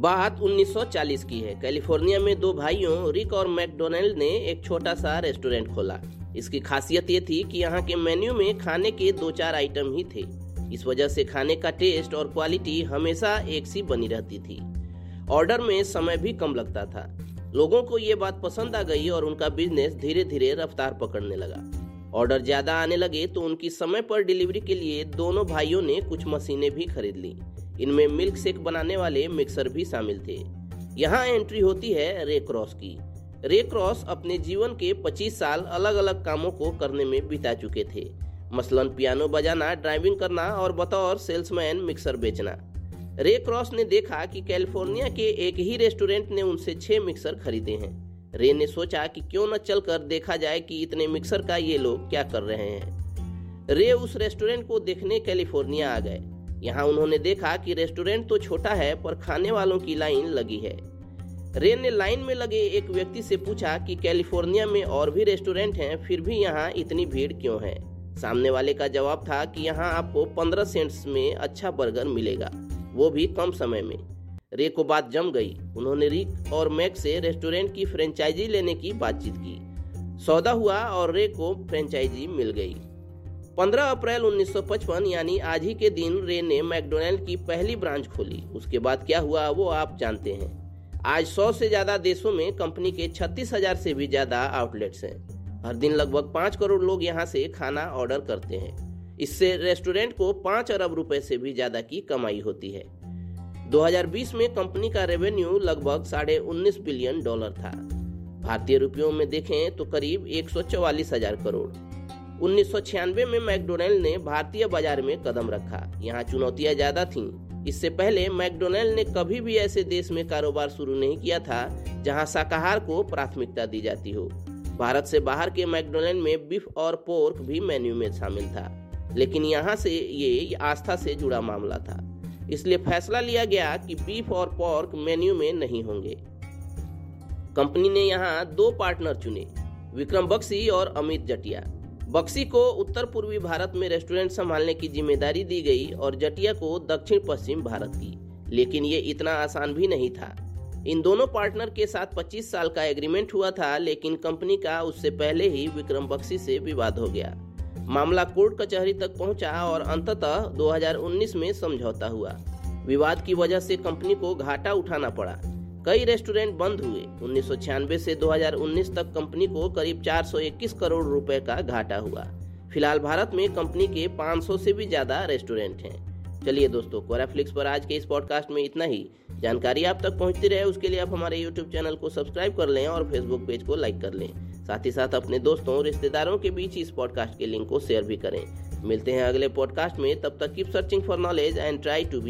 बात 1940 की है। कैलिफ़ोर्निया में दो भाइयों, रिक और मैकडोनल्ड ने एक छोटा सा रेस्टोरेंट खोला। इसकी खासियत ये थी कि यहाँ के मेन्यू में खाने के दो चार आइटम ही थे। इस वजह से खाने का टेस्ट और क्वालिटी हमेशा एक सी बनी रहती थी। ऑर्डर में समय भी कम लगता था। लोगों को ये बात पसंद आ गई और उनका बिज़नेस धीरे धीरे रफ्तार पकड़ने लगा। ऑर्डर ज़्यादा आने लगे तो उनकी समय पर डिलीवरी के लिए दोनों भाइयों ने कुछ मशीनें भी खरीद ली। इनमें मिल्क शेक बनाने वाले मिक्सर भी शामिल थे। यहाँ एंट्री होती है रे क्रॉस की। रे क्रॉस अपने जीवन के 25 साल अलग अलग कामों को करने में बिता चुके थे। मसलन पियानो बजाना, ड्राइविंग करना और बतौर सेल्समैन मिक्सर बेचना। रे क्रॉस ने देखा कि कैलिफ़ोर्निया के एक ही रेस्टोरेंट ने उनसे छह मिक्सर खरीदे हैं। रे ने सोचा कि क्यों न चलकर देखा जाए कि इतने मिक्सर का ये लोग क्या कर रहे हैं। रे उस रेस्टोरेंट को देखने कैलिफ़ोर्निया आ गए। यहाँ उन्होंने देखा कि रेस्टोरेंट तो छोटा है, पर खाने वालों की लाइन लगी है। रे ने लाइन में लगे एक व्यक्ति से पूछा कि कैलिफ़ोर्निया में और भी रेस्टोरेंट हैं, फिर भी यहाँ इतनी भीड़ क्यों है? सामने वाले का जवाब था कि यहाँ आपको पंद्रह सेंट्स में अच्छा बर्गर मिलेगा, वो भी कम समय में। रे को बात जम गई। उन्होंने रिक और मैक से रेस्टोरेंट की फ्रेंचाइजी लेने की बातचीत की। सौदा हुआ और रे को फ्रेंचाइजी मिल गई। 15 अप्रैल 1955 यानी आज ही के दिन, रे ने मैकडोनल्ड की पहली ब्रांच खोली। उसके बाद क्या हुआ, वो आप जानते हैं। आज 100 से ज़्यादा देशों में कंपनी के छत्तीस हज़ार से भी ज़्यादा आउटलेट्स हैं। हर दिन लगभग पाँच करोड़ लोग यहाँ से खाना ऑर्डर करते हैं। इससे रेस्टोरेंट को पाँच अरब रुपए से भी ज़्यादा की कमाई होती है। 2020 में कंपनी का रेवेन्यू लगभग साढ़े उन्नीस बिलियन डॉलर था। भारतीय रुपयों में देखें तो करीब एक हज़ार करोड़। उन्नीस सौ छियानवे में मैकडोनल्ड ने भारतीय बाज़ार में कदम रखा। यहाँ चुनौतियाँ ज़्यादा थीं। इससे पहले मैकडोनल्ड ने कभी भी ऐसे देश में कारोबार शुरू नहीं किया था, जहाँ शाकाहार को प्राथमिकता दी जाती हो। भारत से बाहर के मैकडोनल्ड में बीफ और पोर्क भी मेन्यू में शामिल था, लेकिन यहाँ से ये आस्था से जुड़ा मामला था। इसलिए फैसला लिया गया कि बीफ और पोर्क मेन्यू में नहीं होंगे। कंपनी ने यहाँ दो पार्टनर चुने, विक्रम बक्सी और अमित जटिया। बक्सी को उत्तर पूर्वी भारत में रेस्टोरेंट संभालने की ज़िम्मेदारी दी गई और जटिया को दक्षिण पश्चिम भारत की। लेकिन ये इतना आसान भी नहीं था। इन दोनों पार्टनर के साथ 25 साल का एग्रीमेंट हुआ था, लेकिन कंपनी का उससे पहले ही विक्रम बक्सी से विवाद हो गया। मामला कोर्ट कचहरी तक पहुँचा और अंततः 2019 में समझौता हुआ। विवाद की वजह से कंपनी को घाटा उठाना पड़ा। कई रेस्टोरेंट बंद हुए। उन्नीस से 2019 तक कंपनी को करीब 421 करोड़ रुपए का घाटा हुआ। फ़िलहाल भारत में कंपनी के 500 से भी ज़्यादा रेस्टोरेंट हैं। चलिए दोस्तों कोराफ्लिक्स पर आज के इस पॉडकास्ट में इतना ही। जानकारी आप तक पहुँचती रहे, उसके लिए आप हमारे यूट्यूब चैनल को सब्सक्राइब कर लें और फेसबुक पेज को लाइक कर लें। साथ ही साथ अपने दोस्तों और रिश्तेदारों के बीच इस पॉडकास्ट के लिंक को शेयर भी करें। मिलते हैं अगले पॉडकास्ट में, तब तक keep searching for knowledge and try to be